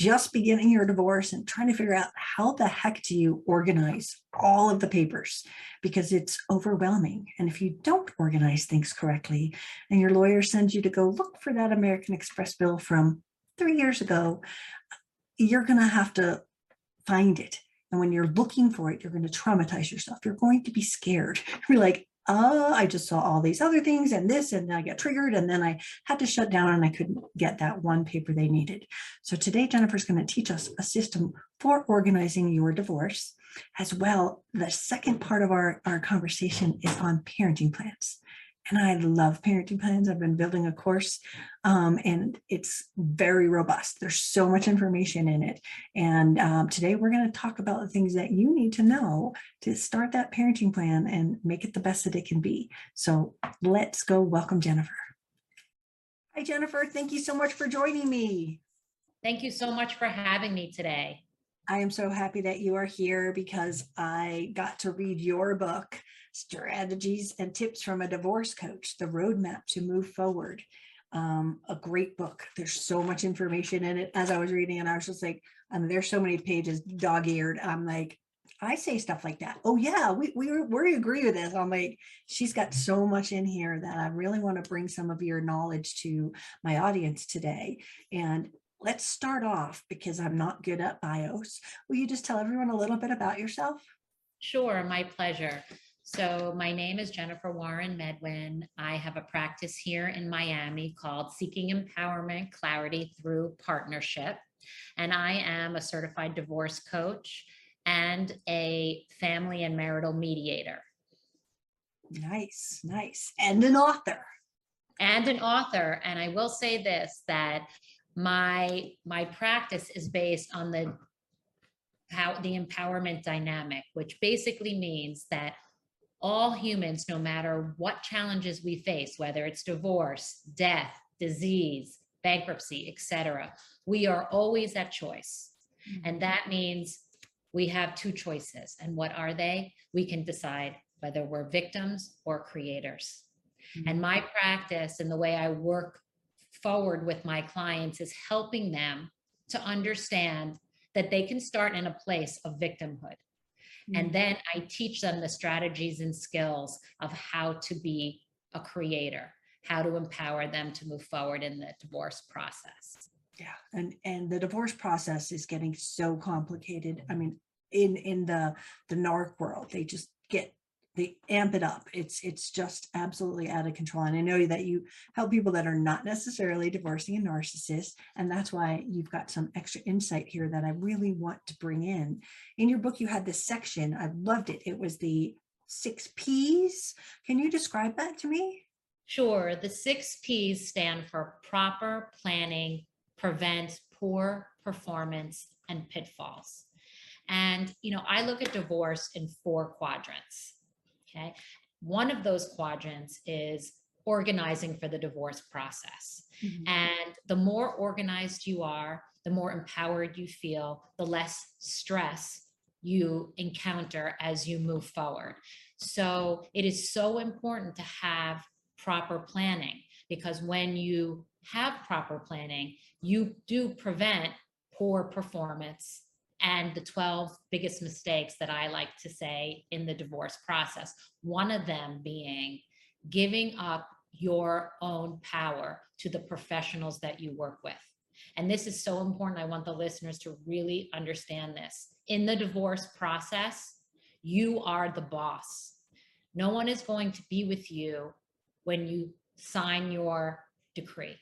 Just beginning your divorce and trying to figure out how the heck do you organize all of the papers? Because it's overwhelming. And if you don't organize things correctly and your lawyer sends you to go look for that American Express bill from three years ago, you're going to have to find it. And when you're looking for it, you're going to traumatize yourself. You're going to be scared. You're like, oh, I just saw all these other things and this, and I got triggered, and then I had to shut down and I couldn't get that one paper they needed. So today, Jennifer's going to teach us a system for organizing your divorce. As well, the second part of our, our conversation is on parenting plans. And I love parenting plans. I've been building a course um, and it's very robust. There's so much information in it. And um, today we're going to talk about the things that you need to know to start that parenting plan and make it the best that it can be. So let's go welcome Jennifer. Hi, Jennifer. Thank you so much for joining me. Thank you so much for having me today. I am so happy that you are here because I got to read your book, Strategies and Tips from a Divorce Coach, The Roadmap to Move Forward. Um, a great book. There's so much information in it. As I was reading, and I was just like, there's so many pages dog eared. I'm like, I say stuff like that. Oh yeah, we we we agree with this. I'm like, she's got so much in here that I really want to bring some of your knowledge to my audience today. And let's start off because I'm not good at bios. Will you just tell everyone a little bit about yourself? Sure, my pleasure. So, my name is Jennifer Warren Medwin. I have a practice here in Miami called Seeking Empowerment Clarity Through Partnership. And I am a certified divorce coach and a family and marital mediator. Nice, nice. And an author. And an author. And I will say this that my my practice is based on the how the empowerment dynamic which basically means that all humans no matter what challenges we face whether it's divorce death disease bankruptcy etc we are always at choice mm-hmm. and that means we have two choices and what are they we can decide whether we're victims or creators mm-hmm. and my practice and the way i work forward with my clients is helping them to understand that they can start in a place of victimhood. Mm-hmm. And then I teach them the strategies and skills of how to be a creator, how to empower them to move forward in the divorce process. Yeah, and and the divorce process is getting so complicated. I mean, in in the the NARC world, they just get they amp it up. It's it's just absolutely out of control. And I know that you help people that are not necessarily divorcing a narcissist, and that's why you've got some extra insight here that I really want to bring in. In your book, you had this section. I loved it. It was the six P's. Can you describe that to me? Sure. The six P's stand for proper planning, prevent poor performance, and pitfalls. And, you know, I look at divorce in four quadrants. Okay. One of those quadrants is organizing for the divorce process. Mm-hmm. And the more organized you are, the more empowered you feel, the less stress you encounter as you move forward. So it is so important to have proper planning because when you have proper planning, you do prevent poor performance and the 12 biggest mistakes that I like to say in the divorce process. One of them being giving up your own power to the professionals that you work with. And this is so important. I want the listeners to really understand this. In the divorce process, you are the boss. No one is going to be with you when you sign your decree.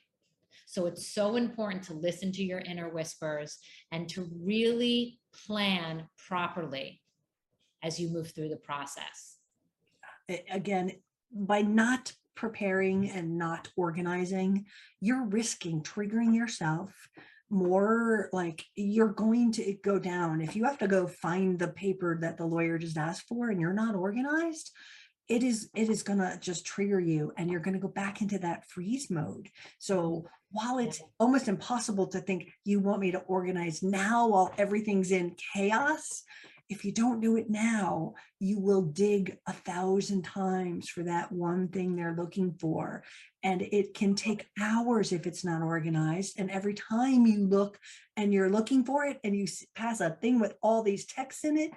So it's so important to listen to your inner whispers and to really plan properly as you move through the process. Again, by not preparing and not organizing, you're risking triggering yourself more like you're going to go down. If you have to go find the paper that the lawyer just asked for and you're not organized, it is it is going to just trigger you and you're going to go back into that freeze mode so while it's almost impossible to think you want me to organize now while everything's in chaos if you don't do it now, you will dig a thousand times for that one thing they're looking for. And it can take hours if it's not organized. And every time you look and you're looking for it and you pass a thing with all these texts in it,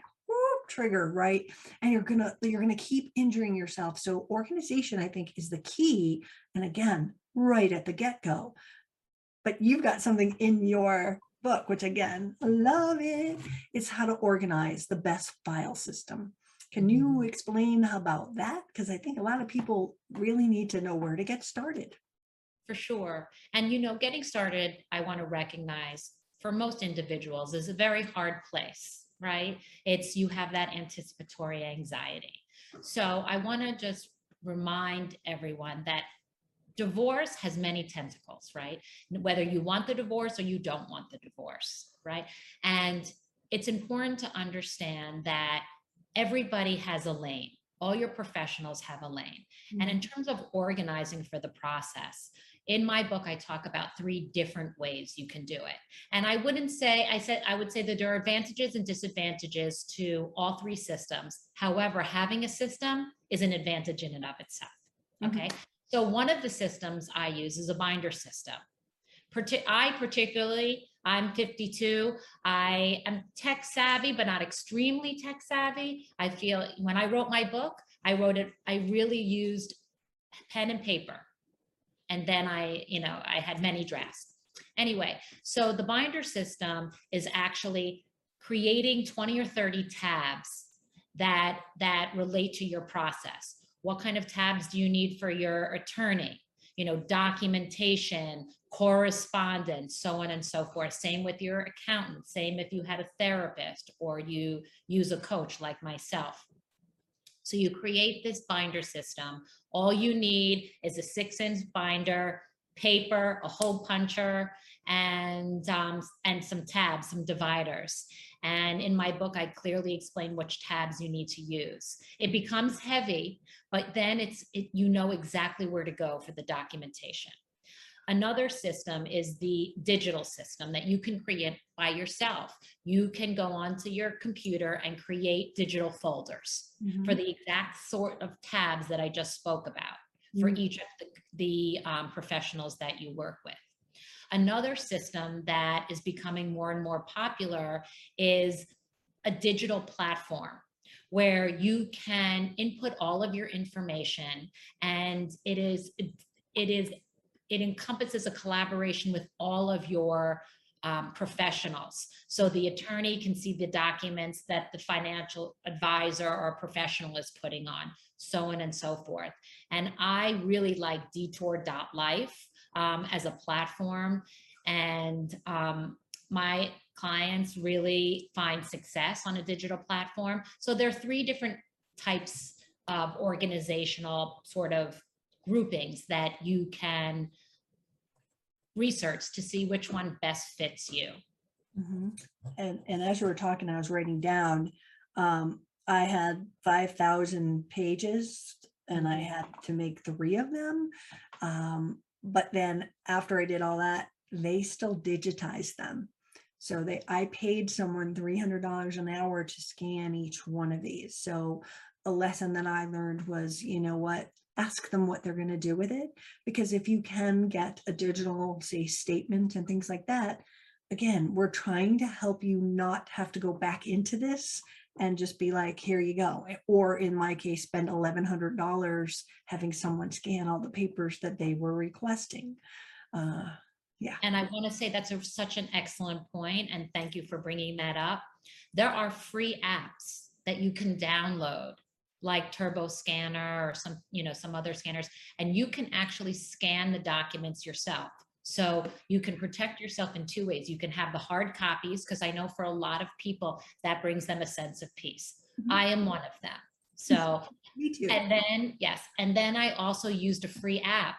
trigger, right? And you're gonna you're gonna keep injuring yourself. So organization, I think, is the key. And again, right at the get-go. But you've got something in your book, which again, I love it. It's how to organize the best file system. Can you Mhm. explain about that? Because I think a lot of people really need to know where to get started. For sure. And you know, getting started, I want to recognize for most individuals is a very hard place, right? It's you have that anticipatory anxiety. So I want to just remind everyone that divorce has many tentacles, right? Whether you want the divorce or you don't want the divorce, right? And it's important to understand that everybody has a lane. All your professionals have a lane. And in terms of organizing for the process, in my book, I talk about three different ways you can do it. And I wouldn't say, I said, I would say that there are advantages and disadvantages to all three systems. However, having a system is an advantage in and of itself. Mhm. Okay. So one of the systems I use is a binder system. I particularly, I'm 52. I am tech savvy, but not extremely tech savvy. I feel when I wrote my book, I wrote it, I really used pen and paper. And then I, you know, I had many drafts. Anyway, so the binder system is actually creating 20 or 30 tabs that that relate to your process. What kind of tabs do you need for your attorney? You know, documentation, correspondence, so on and so forth. Same with your accountant, same if you had a therapist or you use a coach like myself. So you create this binder system. All you need is a six inch binder, paper, a hole puncher, and um, and some tabs, some dividers. And in my book, I clearly explain which tabs you need to use. It becomes heavy, but then it's it, you know exactly where to go for the documentation. Another system is the digital system that you can create by yourself. You can go onto your computer and create digital folders for Mhm. the exact sort of tabs that I just spoke about for Mhm. each of the, the um, professionals that you work with. Another system that is becoming more and more popular is a digital platform where you can input all of your information and it is it is it encompasses a collaboration with all of your um, professionals. So the attorney can see the documents that the financial advisor or professional is putting on, so on and so forth. And I really like detour.life um, as a platform. And um, my clients really find success on a digital platform. So there are three different types of organizational sort of groupings that you can research to see which one best fits you. Mhm. And, and as you were talking, I was writing down, um, I had five thousand pages and I Mhm. had to make three of them. Um, but then after I did all that, they still digitized them. So they, I paid someone three hundred dollars an hour to scan each one of these. So a lesson that I learned was, you know what, ask them what they're gonna do with it. Because if you can get a digital, say, statement and things like that, again, we're trying to help you not have to go back into this and just be like, here you go. eh, Or in my case, spend eleven hundred dollars having someone scan all the papers that they were requesting. Uh, And I want to say that's a, such an excellent point, and thank you for bringing that up. There are free apps that you can download, like Turbo Scanner or some, you know, some other scanners, and you can actually scan the documents yourself. So you can protect yourself in two ways. You can have the hard copies, because I know for a lot of people that brings them a sense of peace. Mhm. I am one of them. So me too. and then, yes, and then I also used a free app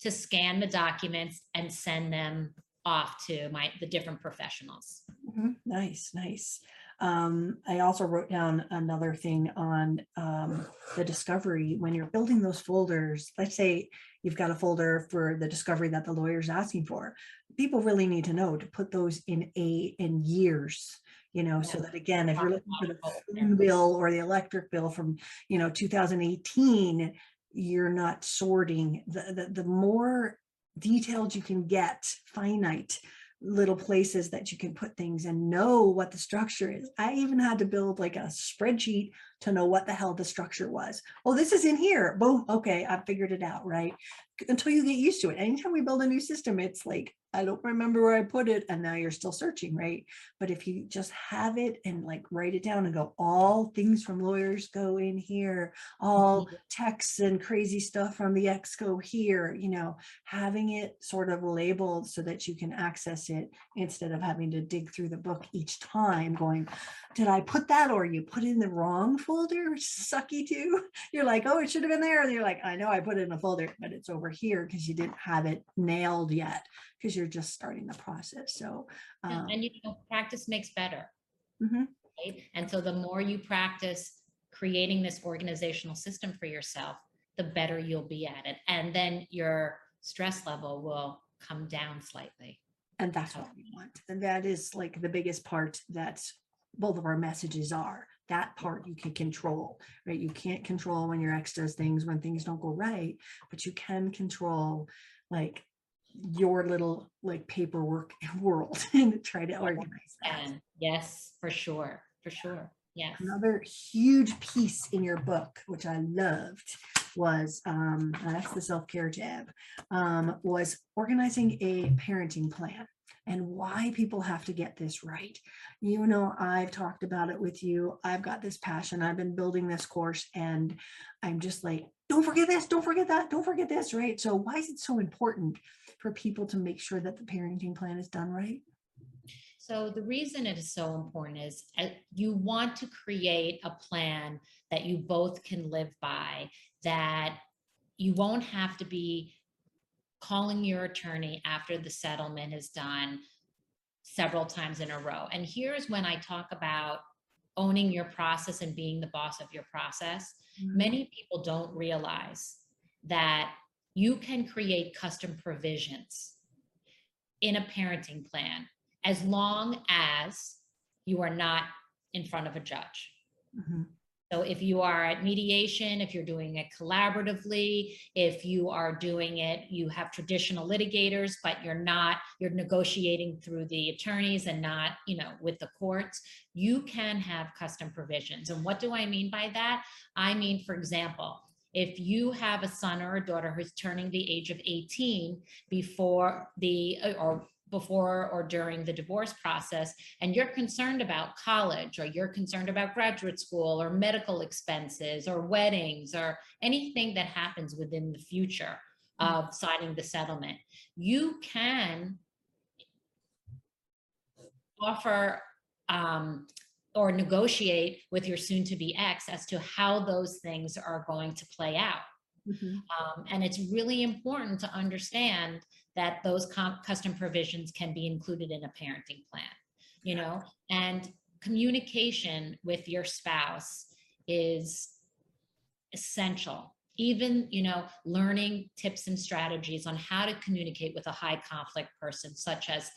to scan the documents and send them off to my the different professionals. Mhm, Nice, nice. Um, I also wrote down another thing on um, the discovery when you're building those folders. Let's say you've got a folder for the discovery that the lawyer's asking for. People really need to know to put those in a in years, you know, so that again, if you're looking for the phone bill or the electric bill from, you know, 2018, you're not sorting. The the, the more detailed you can get, finite little places that you can put things and know what the structure is. I even had to build like a spreadsheet to know what the hell the structure was. Oh, this is in here. Boom. Okay, I figured it out, right? Until you get used to it. Anytime we build a new system, it's like, I don't remember where I put it. And now you're still searching, right? But if you just have it and like write it down and go, all things from lawyers go in here, all mm-hmm. texts and crazy stuff from the ex go here, you know, having it sort of labeled so that you can access it instead of having to dig through the book each time going, did I put that or you put in the wrong folder, which is sucky too. You're like, oh, it should have been there. And you're like, I know I put it in a folder, but it's over here because you didn't have it nailed yet because you're just starting the process. So, um, And you know, practice makes better. mhm, right? And so the more you practice creating this organizational system for yourself, the better you'll be at it. And then your stress level will come down slightly. and that's what we want. And that is like the biggest part that both of our messages are. That part you can control, right? You can't control when your ex does things, when things don't go right, but you can control like your little like paperwork world and try to organize that. And yes, for sure, for sure. Yes. Another huge piece in your book, which I loved, was um, that's the self-care tab, um, was organizing a parenting plan and why people have to get this right. You know, I've talked about it with you. I've got this passion. I've been building this course, and I'm just like, don't forget this, don't forget that, don't forget this, right? So, why is it so important for people to make sure that the parenting plan is done right? So the reason it is so important is uh, you want to create a plan that you both can live by, that you won't have to be calling your attorney after the settlement is done several times in a row. And here's when I talk about owning your process and being the boss of your process. Many people don't realize that you can create custom provisions in a parenting plan as long as you are not in front of a judge. Mhm. So if you are at mediation, if you're doing it collaboratively, if you are doing it, you have traditional litigators, but you're not, you're negotiating through the attorneys and not, you know, with the courts, you can have custom provisions. And what do I mean by that? I mean, for example, if you have a son or a daughter who's turning the age of 18 before the, or before or during the divorce process and you're concerned about college or you're concerned about graduate school or medical expenses or weddings or anything that happens within the future of signing the settlement you can offer um, or negotiate with your soon to be ex as to how those things are going to play out Mhm. um, and it's really important to understand that those custom provisions can be included in a parenting plan, you know, and communication with your spouse is essential. Even, you know, learning tips and strategies on how to communicate with a high conflict person, such as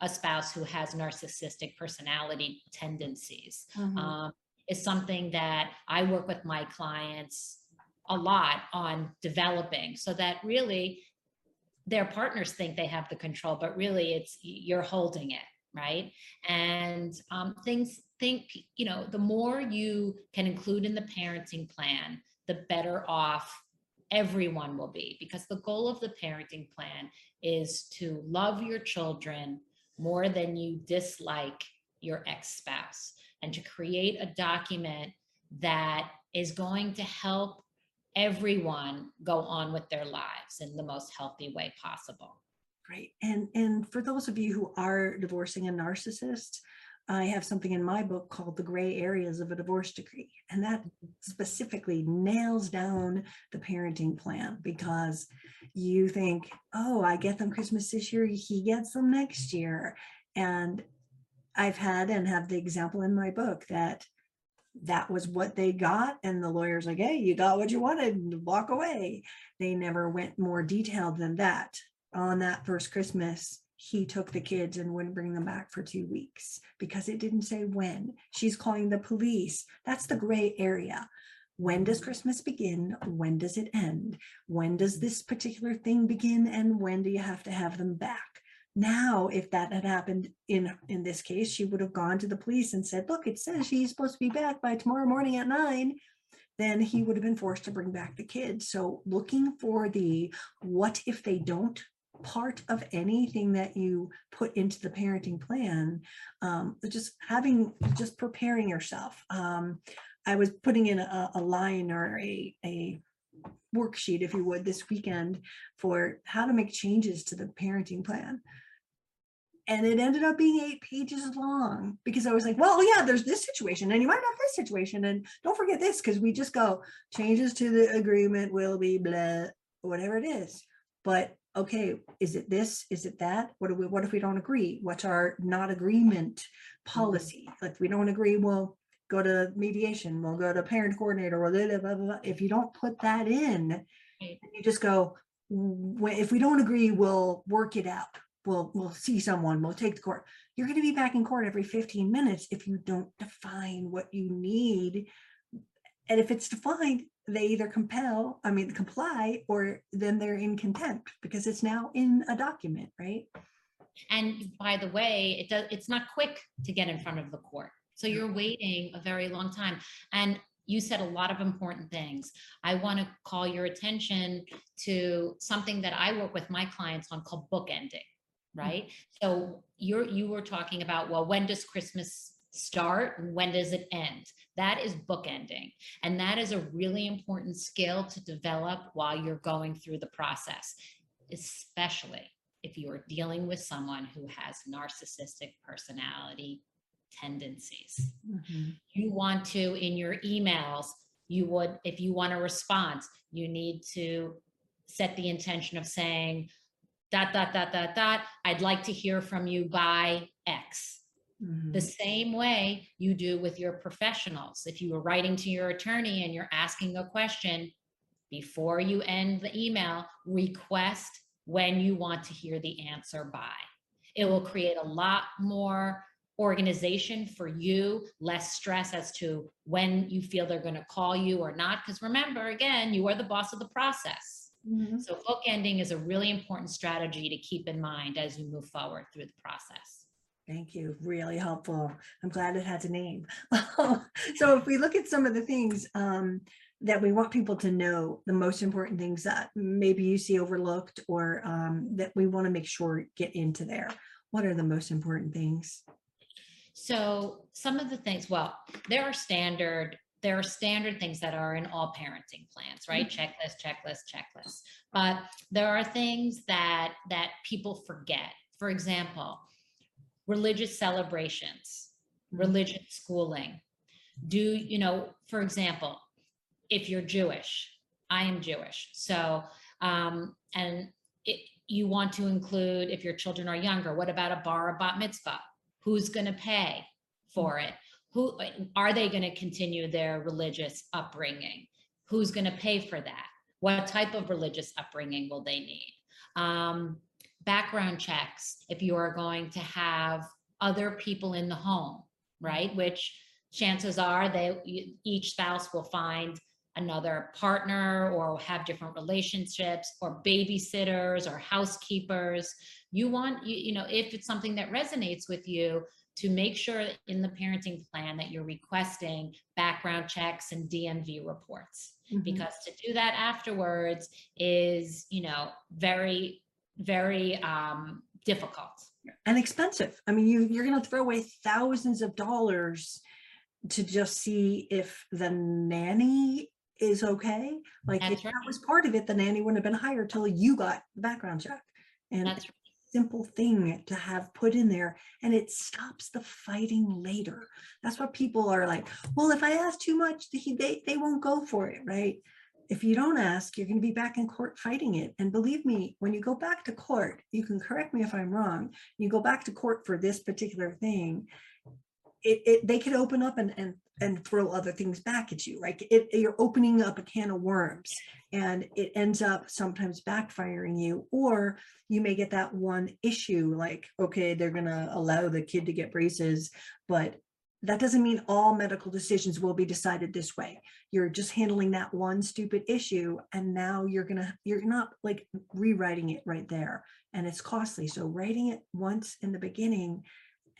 a spouse who has narcissistic personality tendencies Mhm. um, is something that I work with my clients a lot on developing so that really their partners think they have the control, but really it's you're holding it, right? And um, things think, you know, the more you can include in the parenting plan, the better off everyone will be because the goal of the parenting plan is to love your children more than you dislike your ex spouse and to create a document that is going to help everyone go on with their lives in the most healthy way possible. Great. And and for those of you who are divorcing a narcissist, I have something in my book called The Gray Areas of a Divorce Decree. And that specifically nails down the parenting plan because you think, oh, I get them Christmas this year, he gets them next year. And I've had and have the example in my book that that was what they got and the lawyer's like, hey, you got what you wanted, and walk away. They never went more detailed than that. On that first Christmas, he took the kids and wouldn't bring them back for two weeks because it didn't say when. She's calling the police. That's the gray area. When does Christmas begin? When does it end? When does this particular thing begin? And when do you have to have them back? Now, if that had happened in, in this case, she would have gone to the police and said, look, it says she's supposed to be back by tomorrow morning at nine. Then he would have been forced to bring back the kids. So looking for the what if they don't part of anything that you put into the parenting plan, um, just having, just preparing yourself. Um, I was putting in a, a line or a, a worksheet, if you would, this weekend for how to make changes to the parenting plan. And it ended up being eight pages long because I was like, well, yeah, there's this situation and you might have this situation. And don't forget this, because we just go changes to the agreement will be blah, whatever it is. But okay, is it this? Is it that? What do we, what if we don't agree? What's our not agreement mm-hmm. policy? Like we don't agree, well, go to mediation, we'll go to parent coordinator, or blah, blah, blah, blah, blah. If you don't put that in, you just go, if we don't agree, we'll work it out. We'll, we'll see someone, we'll take the court. You're gonna be back in court every fifteen minutes if you don't define what you need. And if it's defined, they either compel, I mean, comply, or then they're in contempt because it's now in a document, right? And by the way, it does, it's not quick to get in front of the court. So mm. you're waiting a very long time. And you said a lot of important things. I want to call your attention to something that I work with my clients on called bookending, right? Mm-hmm. So you're, you were talking about, well, when does Christmas start? and When does it end? That is bookending. And that is a really important skill to develop while you're going through the process, especially if you are dealing with someone who has narcissistic personality tendencies. Mm-hmm. You want to, in your emails, you would, if you want a response, you need to set the intention of saying, dot, dot, dot, dot, dot, I'd like to hear from you by X. Mhm. The same way you do with your professionals. If you were writing to your attorney and you're asking a question, before you end the email, request when you want to hear the answer by. It will create a lot more organization for you, less stress as to when you feel they're going to call you or not. Because remember, again, you are the boss of the process. Mhm. So bookending is a really important strategy to keep in mind as you move forward through the process. Thank you, really helpful. I'm glad it has a name. So if we look at some of the things um, that we want people to know, the most important things that maybe you see overlooked or um, that we want to make sure get into there. What are the most important things? So some of the things, well, there are standard, there are standard things that are in all parenting plans, right? Checklist, checklist, checklist. But there are things that that people forget. For example, religious celebrations, Mhm. religious schooling. Do you know, for example, if you're Jewish, I am Jewish. So, um, and it, you want to include if your children are younger, what about a bar or bat mitzvah? Who's going to pay for it? Who are they going to continue their religious upbringing? Who's going to pay for that? What type of religious upbringing will they need? Um, background checks if you are going to have other people in the home, right? Which chances are they each spouse will find another partner or have different relationships or babysitters or housekeepers you want you, you know if it's something that resonates with you to make sure in the parenting plan that you're requesting background checks and dmv reports Mhm. because to do that afterwards is you know very very um difficult And expensive. I mean, you, you're going to throw away thousands of dollars to just see if the nanny is okay. Like if That's that was part of it, the nanny wouldn't have been hired till you got the background check. And that's simple thing to have put in there and it stops the fighting later. That's what people are like, well, if I ask too much, they, they, won't go for it, right? if you don't ask, you're going to be back in court fighting it. And believe me, when you go back to court, you can correct me if I'm wrong. You go back to court for this particular thing. It, it they could open up and and and throw other things back at you, right? It, you're opening up a can of worms, and it ends up sometimes backfiring you, or you may get that one issue like, okay, they're gonna allow the kid to get braces, but that doesn't mean all medical decisions will be decided this way you're just handling that one stupid issue and now you're gonna you're not like rewriting it right there and it's costly so writing it once in the beginning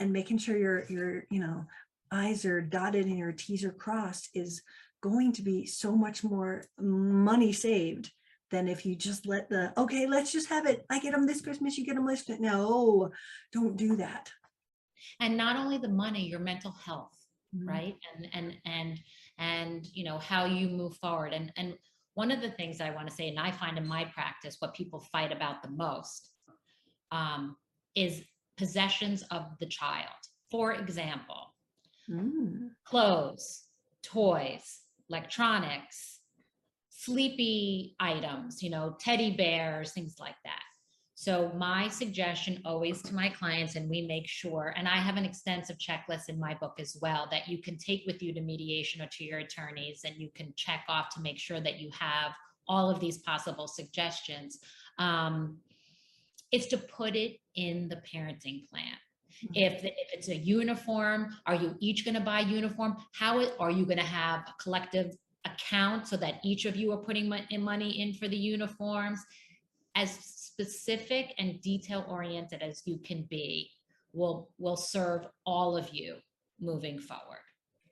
and making sure you're you're you know i's are dotted and your t's are crossed is going to be so much more money saved than if you just let the okay let's just have it i get them this christmas you get them this no don't do that And not only the money, your mental health, Mhm. right? And and and and you know how you move forward. And and one of the things I want to say, and I find in my practice, what people fight about the most um, is possessions of the child. For example, Mm. clothes, toys, electronics, sleepy items, you know, teddy bears, things like that. So my suggestion always to my clients, and we make sure, and I have an extensive checklist in my book as well that you can take with you to mediation or to your attorneys, and you can check off to make sure that you have all of these possible suggestions. Um, is to put it in the parenting plan Mm-hmm. if, if it's a uniform, are you each going to buy uniform? How i- are you going to have a collective account so that each of you are putting money in for the uniforms? As specific and detail oriented as you can be will will serve all of you moving forward.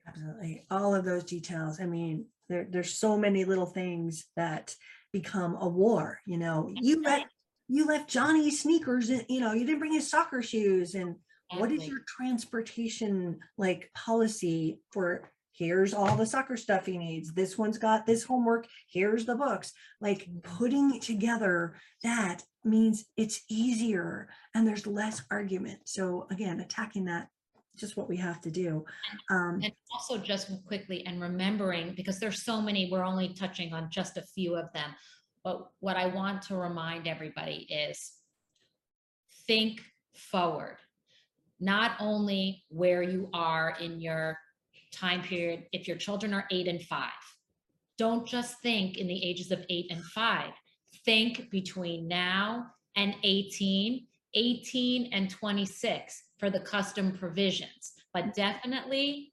Absolutely. All of those details. I mean, there, there's so many little things that become a war, you know, you let, you left Johnny sneakers, and you know, you didn't bring his soccer shoes and what is your transportation like policy for here's all the soccer stuff he needs. This one's got this homework. Here's the books. Like putting together that means it's easier and there's less argument. So again attacking that just what we have to do. Um and also just quickly and remembering because there's so many we're only touching on just a few of them but what i want to remind everybody is think forward not only where you are in your time period if your children are 8 and 5 don't just think in the ages of 8 and 5 think between now and 18 18 and 26 for the custom provisions but definitely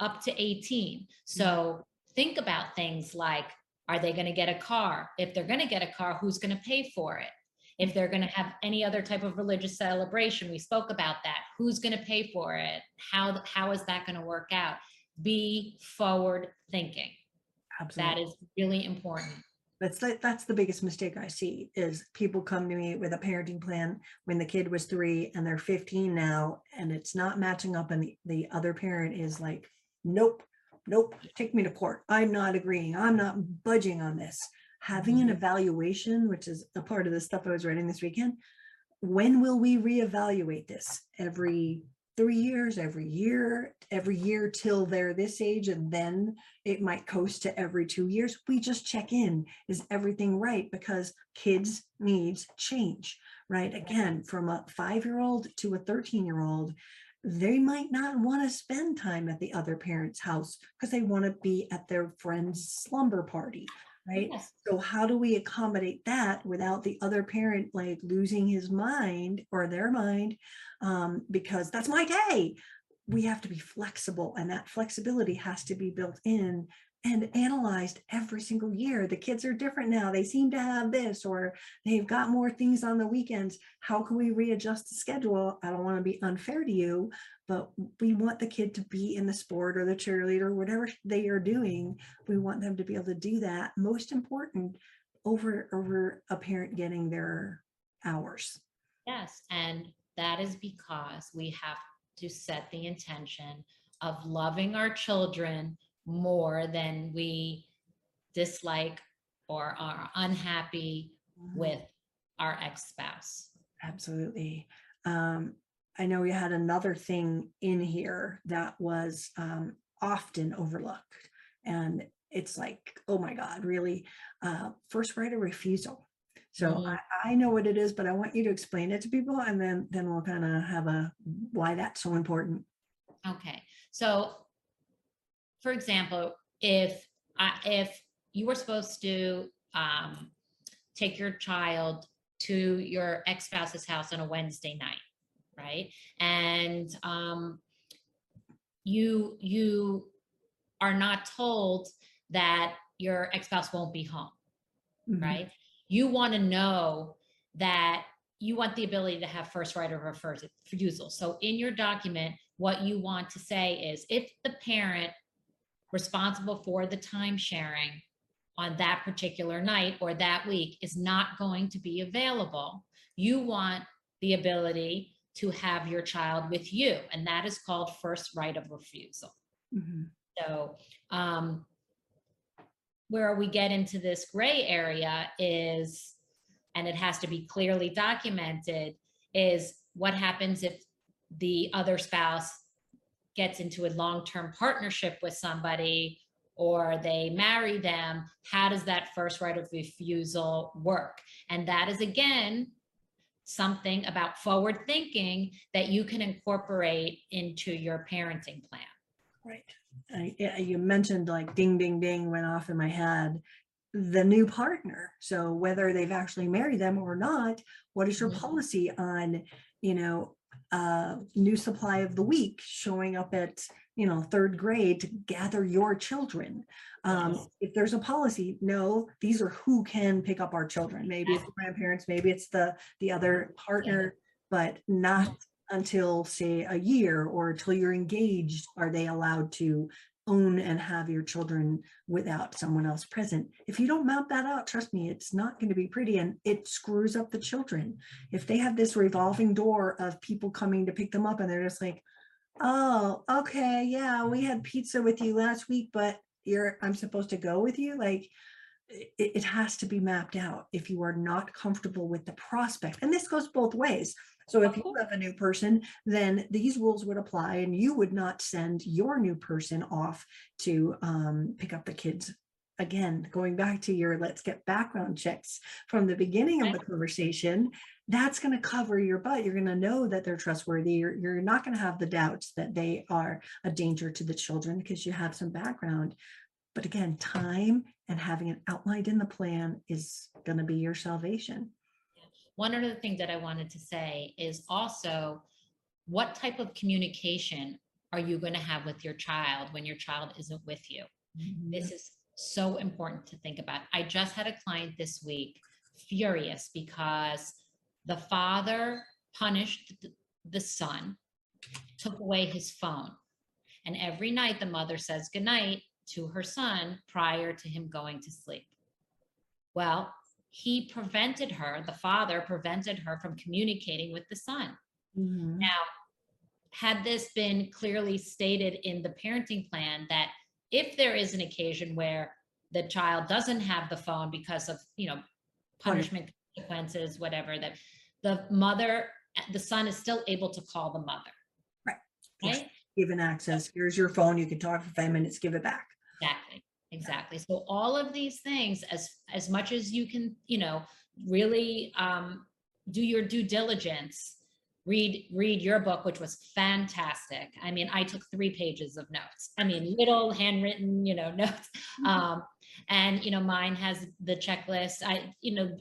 up to 18 so think about things like are they going to get a car? If they're going to get a car who's going to pay for it if they're going to have any other type of religious celebration we spoke about that who's going to pay for it how how is that going to work out be forward thinking absolutely that is really important That's the, that's the biggest mistake I see is people come to me with a parenting plan when the kid was three and they're 15 now and it's not matching up and the, the other parent is like, nope, nope, take me to court. I'm not agreeing. I'm not budging on this. Having an Mhm. evaluation, which is a part of the stuff I was writing this weekend. When will we reevaluate this? Every three years, every year, every year till they're this age, and then it might coast to every two years. We just check in. Is everything right? Because kids' needs change, right? Again, from a five year old to a 13 year old, they might not want to spend time at the other parent's house because they want to be at their friend's slumber party, right? Yes. So how do we accommodate that without the other parent like losing his mind or their mind? Um, because that's my day. We have to be flexible and that flexibility has to be built in and analyzed every single year. The kids are different now. They seem to have this or they've got more things on the weekends. How can we readjust the schedule? I don't want to be unfair to you, but we want the kid to be in the sport or the cheerleader, whatever they are doing. We want them to be able to do that. Most important over over a parent getting their hours. Yes, and that is because we have to set the intention of loving our children more than we dislike or are unhappy with our ex-spouse. Absolutely. Um, I know we had another thing in here that was um, often overlooked, and it's like, oh my God, really, uh, first right of refusal. So Mhm. I, I know what it is, but I want you to explain it to people and then, then we'll kind of have a, why that's so important. Okay, so for example, if I, if you were supposed to um, take your child to your ex-spouse's house on a Wednesday night, right? And um, you you are not told that your ex-spouse won't be home Mhm. right? You want to know that you want the ability to have first right of refusal. So in your document, what you want to say is if the parent responsible for the time sharing on that particular night or that week is not going to be available, you want the ability to have your child with you. And that is called first right of refusal. Mhm. So, um, where we get into this gray area is, and it has to be clearly documented, is what happens if the other spouse gets into a long-term partnership with somebody or they marry them, how does that first right of refusal work? And that is again something about forward thinking that you can incorporate into your parenting plan. Right. I- you mentioned like ding, ding, ding went off in my head. The new partner. So whether they've actually married them or not, what is your Mhm. policy on, you know, uh, new supply of the week showing up at, you know, third grade to gather your children? Um, if there's a policy, no, these are who can pick up our children. Maybe it's the grandparents, maybe it's the, the other partner, but not until say a year or until you're engaged are they allowed to own and have your children without someone else present. If you don't map that out trust me it's not going to be pretty and it screws up the children. If they have this revolving door of people coming to pick them up and they're just like oh okay yeah we had pizza with you last week but you're i'm supposed to go with you like it, it has to be mapped out if you are not comfortable with the prospect. And this goes both ways so if you have a new person, then these rules would apply and you would not send your new person off to um, pick up the kids. Again, going back to your let's get background checks from the beginning of the conversation, that's going to cover your butt. You're going to know that they're trustworthy. You're, you're not going to have the doubts that they are a danger to the children because you have some background. But again, time and having it outlined in the plan is going to be your salvation. One other thing that I wanted to say is also what type of communication are you going to have with your child when your child isn't with you? Mm-hmm. This is so important to think about. I just had a client this week furious because the father punished the son, took away his phone. And every night the mother says goodnight to her son prior to him going to sleep. Well, he prevented her, the father prevented her from communicating with the son. Mhm. Now, had this been clearly stated in the parenting plan that if there is an occasion where the child doesn't have the phone because of, you know, punishment consequences, whatever, that the mother, the son is still able to call the mother. Right. Yes. Right? given access. Here's your phone. You can talk for five minutes, give it back. Exactly. Exactly. So all of these things, as as much as you can, you know, really um, do your due diligence. Read read your book, which was fantastic. I mean, I took three pages of notes. I mean, little handwritten, you know, notes. Um, and you know, mine has the checklist. I, you know,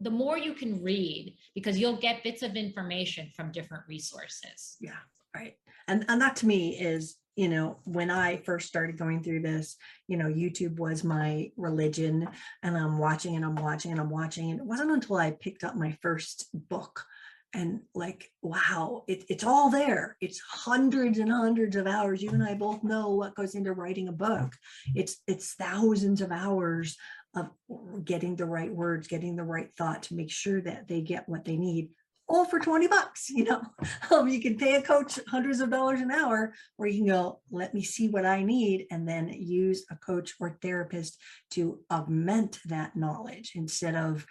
the more you can read, because you'll get bits of information from different resources. Yeah, right. And and that to me is, you know, when I first started going through this, you know, YouTube was my religion and I'm watching and I'm watching and I'm watching. And it wasn't until I picked up my first book and like, wow, it, it's all there. It's hundreds and hundreds of hours. You and I both know what goes into writing a book. It's it's thousands of hours of getting the right words, getting the right thought to make sure that they get what they need all for 20 bucks you know um, you can pay a coach hundreds of dollars an hour or you can go let me see what i need and then use a coach or therapist to augment that knowledge instead of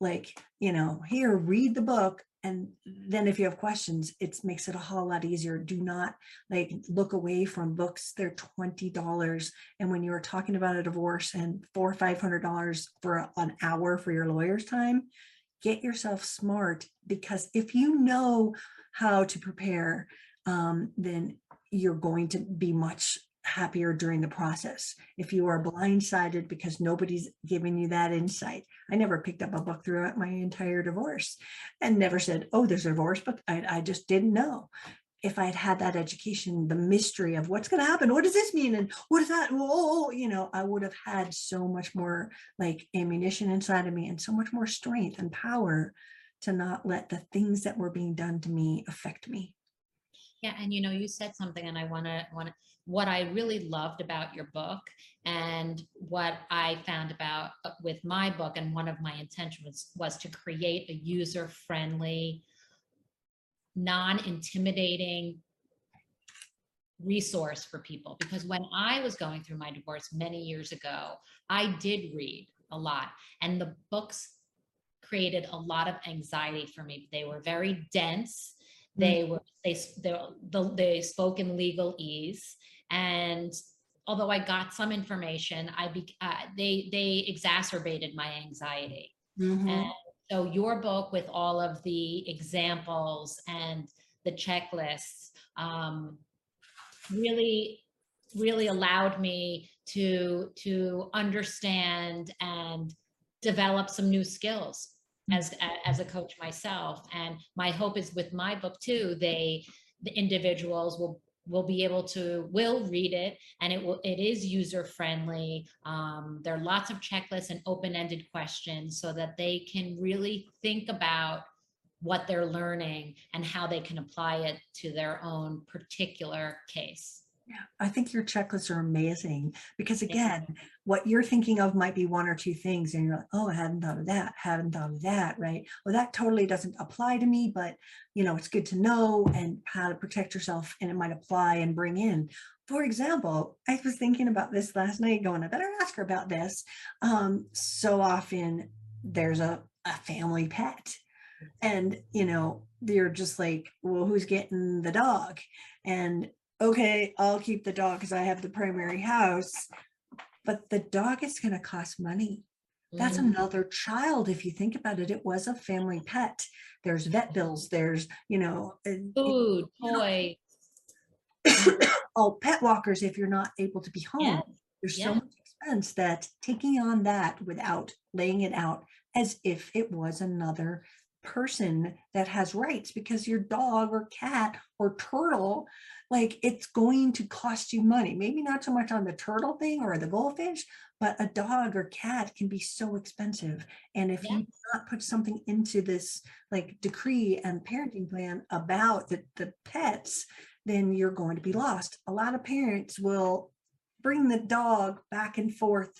like you know here read the book and then if you have questions, it makes it a whole lot easier. Do not like look away from books. They're twenty dollars. And when you are talking about a divorce and four or five hundred dollars for a- an hour for your lawyer's time, get yourself smart because if you know how to prepare, um, then you're going to be much happier during the process. If you are blindsided because nobody's giving you that insight, I never picked up a book throughout my entire divorce and never said, oh, there's a divorce book. I, I just didn't know. If I'd had that education, the mystery of what's going to happen, what does this mean? And what is that? Oh, you know, I would have had so much more like ammunition inside of me and so much more strength and power to not let the things that were being done to me affect me. Yeah, and you know, you said something, and I want to want to. What I really loved about your book, and what I found about uh, with my book, and one of my intentions was, was to create a user-friendly, non-intimidating resource for people. Because when I was going through my divorce many years ago, I did read a lot, and the books created a lot of anxiety for me. They were very dense they were they they, they spoke in legalese, and although I got some information, I be, uh, they they exacerbated my anxiety. Mhm. And so your book with all of the examples and the checklists um, really really allowed me to to understand and develop some new skills as as a coach myself. And my hope is with my book too they the individuals will will be able to will read it and it will it is user friendly um, there are lots of checklists and open-ended questions so that they can really think about what they're learning and how they can apply it to their own particular case I think your checklists are amazing because again, what you're thinking of might be one or two things and you're like, oh, I hadn't thought of that, hadn't thought of that, right? Well, that totally doesn't apply to me, but you know, it's good to know and how to protect yourself and it might apply and bring in. For example, I was thinking about this last night going, I better ask her about this. Um, so often there's a, a family pet and you know, they're just like, well, who's getting the dog? And okay, I'll keep the dog because I have the primary house. But the dog is going to cost money. That's Mm, another child. If you think about it, it was a family pet. There's vet bills. There's, you know, food toy oh, pet walkers if you're not able to be home. yes There's yeah. so much expense that taking on that without laying it out as if it was another person that has rights because your dog or cat or turtle, like it's going to cost you money. Maybe not so much on the turtle thing or the goldfish, but a dog or cat can be so expensive. And if Yeah. you not put something into this like decree and parenting plan about the, the pets, then you're going to be lost. A lot of parents will bring the dog back and forth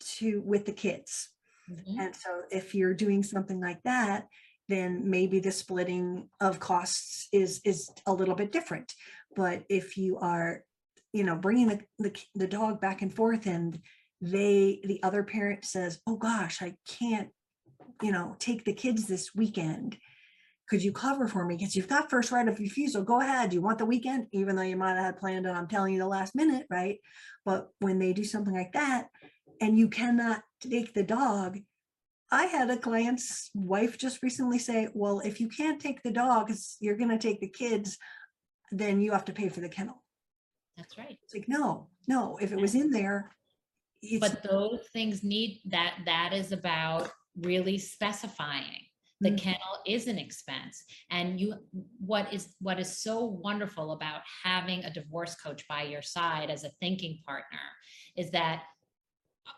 to with the kids. Mhm. And so if you're doing something like that, then maybe the splitting of costs is is a little bit different. But if you are, you know, bringing the the, the dog back and forth and they the other parent says, "Oh gosh, I can't, you know, take the kids this weekend." Could you cover for me? Because you've got first right of refusal. Go ahead. You want the weekend, even though you might have had planned it. I'm telling you the last minute, right? But when they do something like that, and you cannot take the dog, I had a client's wife just recently say, well, if you can't take the dog, 'cause you're going to take the kids, then you have to pay for the kennel. that's right It's like, no, no, if it was in there, but those things need that that is about really specifying the Mm. kennel is an expense and you what is what is so wonderful about having a divorce coach by your side as a thinking partner is that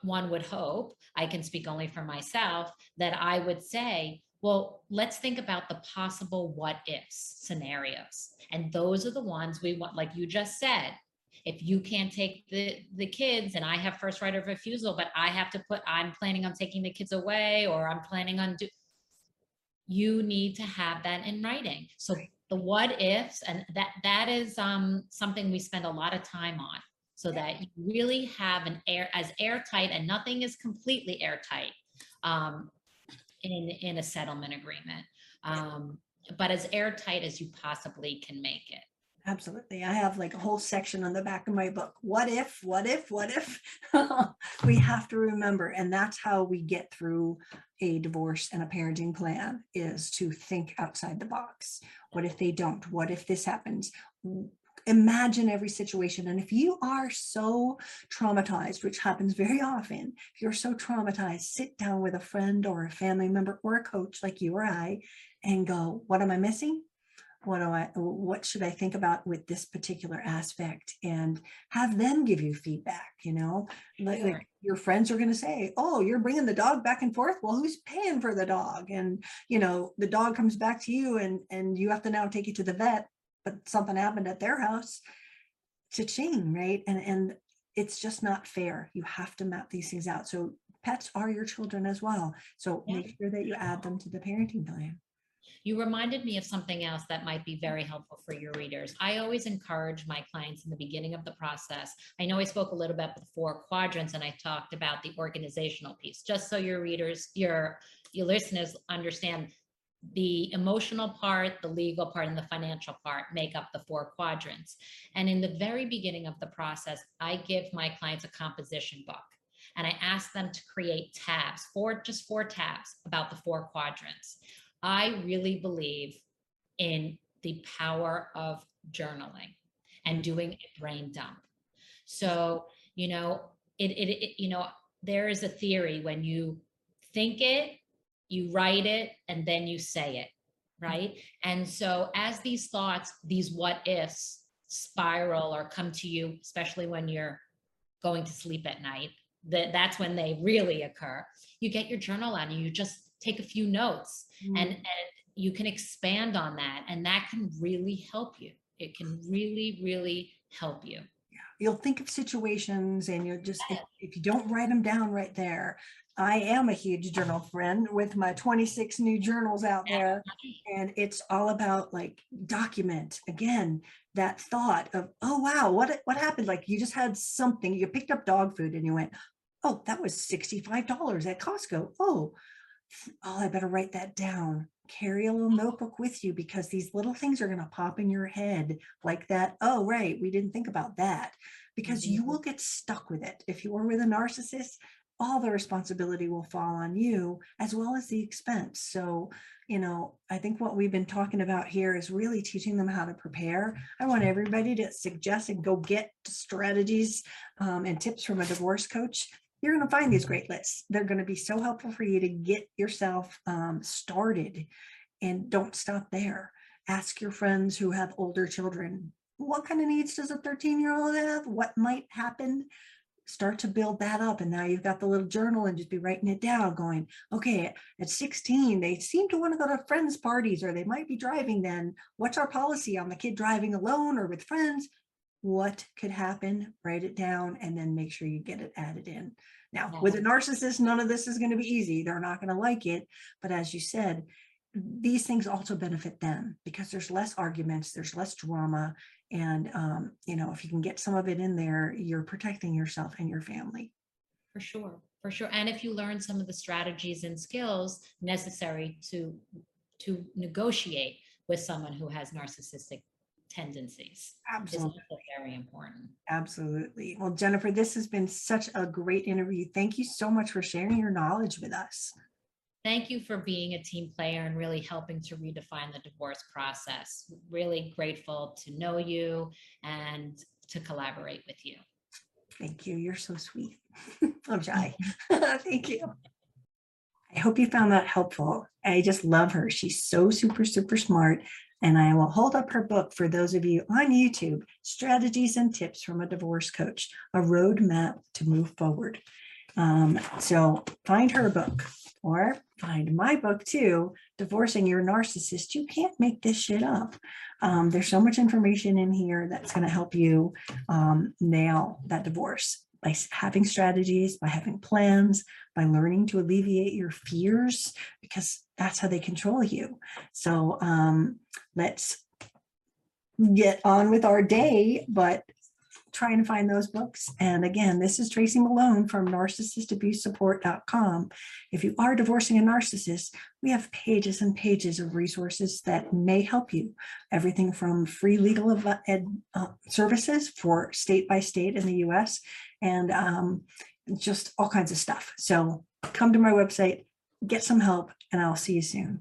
one would hope i can speak only for myself that i would say well let's think about the possible what ifs scenarios. And those are the ones we want like you just said. If you can't take the the kids and i have first right of refusal but i have to put i'm planning on taking the kids away or i'm planning on do you need to have that in writing. So the what ifs and that that is um something we spend a lot of time on so that you really have an air as airtight and nothing is completely airtight um in in a settlement agreement um but as airtight as you possibly can make it. Absolutely. I have like a whole section on the back of my book. What if, what if, what if? we have to remember, and that's how we get through a divorce and a parenting plan is to think outside the box. What if they don't? What if this happens? Imagine every situation. And if you are so traumatized, which happens very often, if you're so traumatized, sit down with a friend or a family member or a coach like you or I and go, what am I missing? what do I, what should I think about with this particular aspect and have them give you feedback, you know? Like, Sure. like your friends are going to say, oh, you're bringing the dog back and forth. Well, who's paying for the dog? And, you know, the dog comes back to you and, and you have to now take it to the vet, but something happened at their house. Cha-ching, right? And, and it's just not fair. You have to map these things out. So pets are your children as well. So Yeah. make sure that you add them to the parenting plan. You reminded me of something else that might be very helpful for your readers. I always encourage my clients in the beginning of the process. I know I spoke a little bit four quadrants and I talked about the organizational piece, just so your readers, your your listeners understand the emotional part, the legal part, and the financial part make up the four quadrants. And in the very beginning of the process, I give my clients a composition book and I ask them to create tabs, four just four tabs about the four quadrants. I really believe in the power of journaling and doing a brain dump. So, you know, it, it, it, you know, there is a theory when you think it, you write it, and then you say it, right? And so, as these thoughts, these what ifs spiral or come to you, especially when you're going to sleep at night, that that's when they really occur. You get your journal out and you just take a few notes mm. and and you can expand on that and that can really help you it can really really help you you'll think of situations and you'll just if, if you don't write them down right there. I am a huge journal friend with my 26 new journals out there and it's all about like document again that thought of oh wow what what happened? Like you just had something you picked up dog food and you went oh that was $65 at costco. Oh oh i better write that down carry a little notebook with you because these little things are going to pop in your head like that oh right we didn't think about that because you Mhm. will get stuck with it. If you are with a narcissist all the responsibility will fall on you as well as the expense. So you know i think what we've been talking about here is really teaching them how to prepare. I want everybody to suggest and go get strategies um, and tips from a divorce coach you're going to find these great lists. They're going to be so helpful for you to get yourself um, started. And don't stop there. Ask your friends who have older children what kind of needs does a 13 year old have? What might happen? Start to build that up and now you've got the little journal and just be writing it down going okay at 16 they seem to want to go to friends parties or they might be driving then. What's our policy on the kid driving alone or with friends what could happen write it down and then make sure you get it added in. Now with a narcissist none of this is going to be easy. They're not going to like it. But as you said these things also benefit them because there's less arguments there's less drama and um, you know if you can get some of it in there you're protecting yourself and your family. For sure for sure. And if you learn some of the strategies and skills necessary to to negotiate with someone who has narcissistic tendencies is absolutely. also very important. Absolutely. Well jennifer this has been such a great interview. Thank you so much for sharing your knowledge with us. Thank you for being a team player and really helping to redefine the divorce process. Really grateful to know you and to collaborate with you. thank you. You're so sweet. I'm shy. Thank you. I hope you found that helpful. I just love her. She's so super super smart and I will hold up her book for those of you on YouTube Strategies and Tips from a Divorce Coach, a roadmap to move forward. Um, so find her book or find my book too Divorcing Your Narcissist. You can't make this shit up. Um, there's so much information in here that's going to help you um, nail that divorce by having strategies, by having plans, by learning to alleviate your fears, because that's how they control you. So, um, let's get on with our day. But try and find those books. And again, this is Tracy Malone from narcissistabusesupport.com. If you are divorcing a narcissist, we have pages and pages of resources that may help you. Everything from free legal ed, uh, services for state by state in the US and um, just all kinds of stuff. So come to my website, get some help, and I'll see you soon.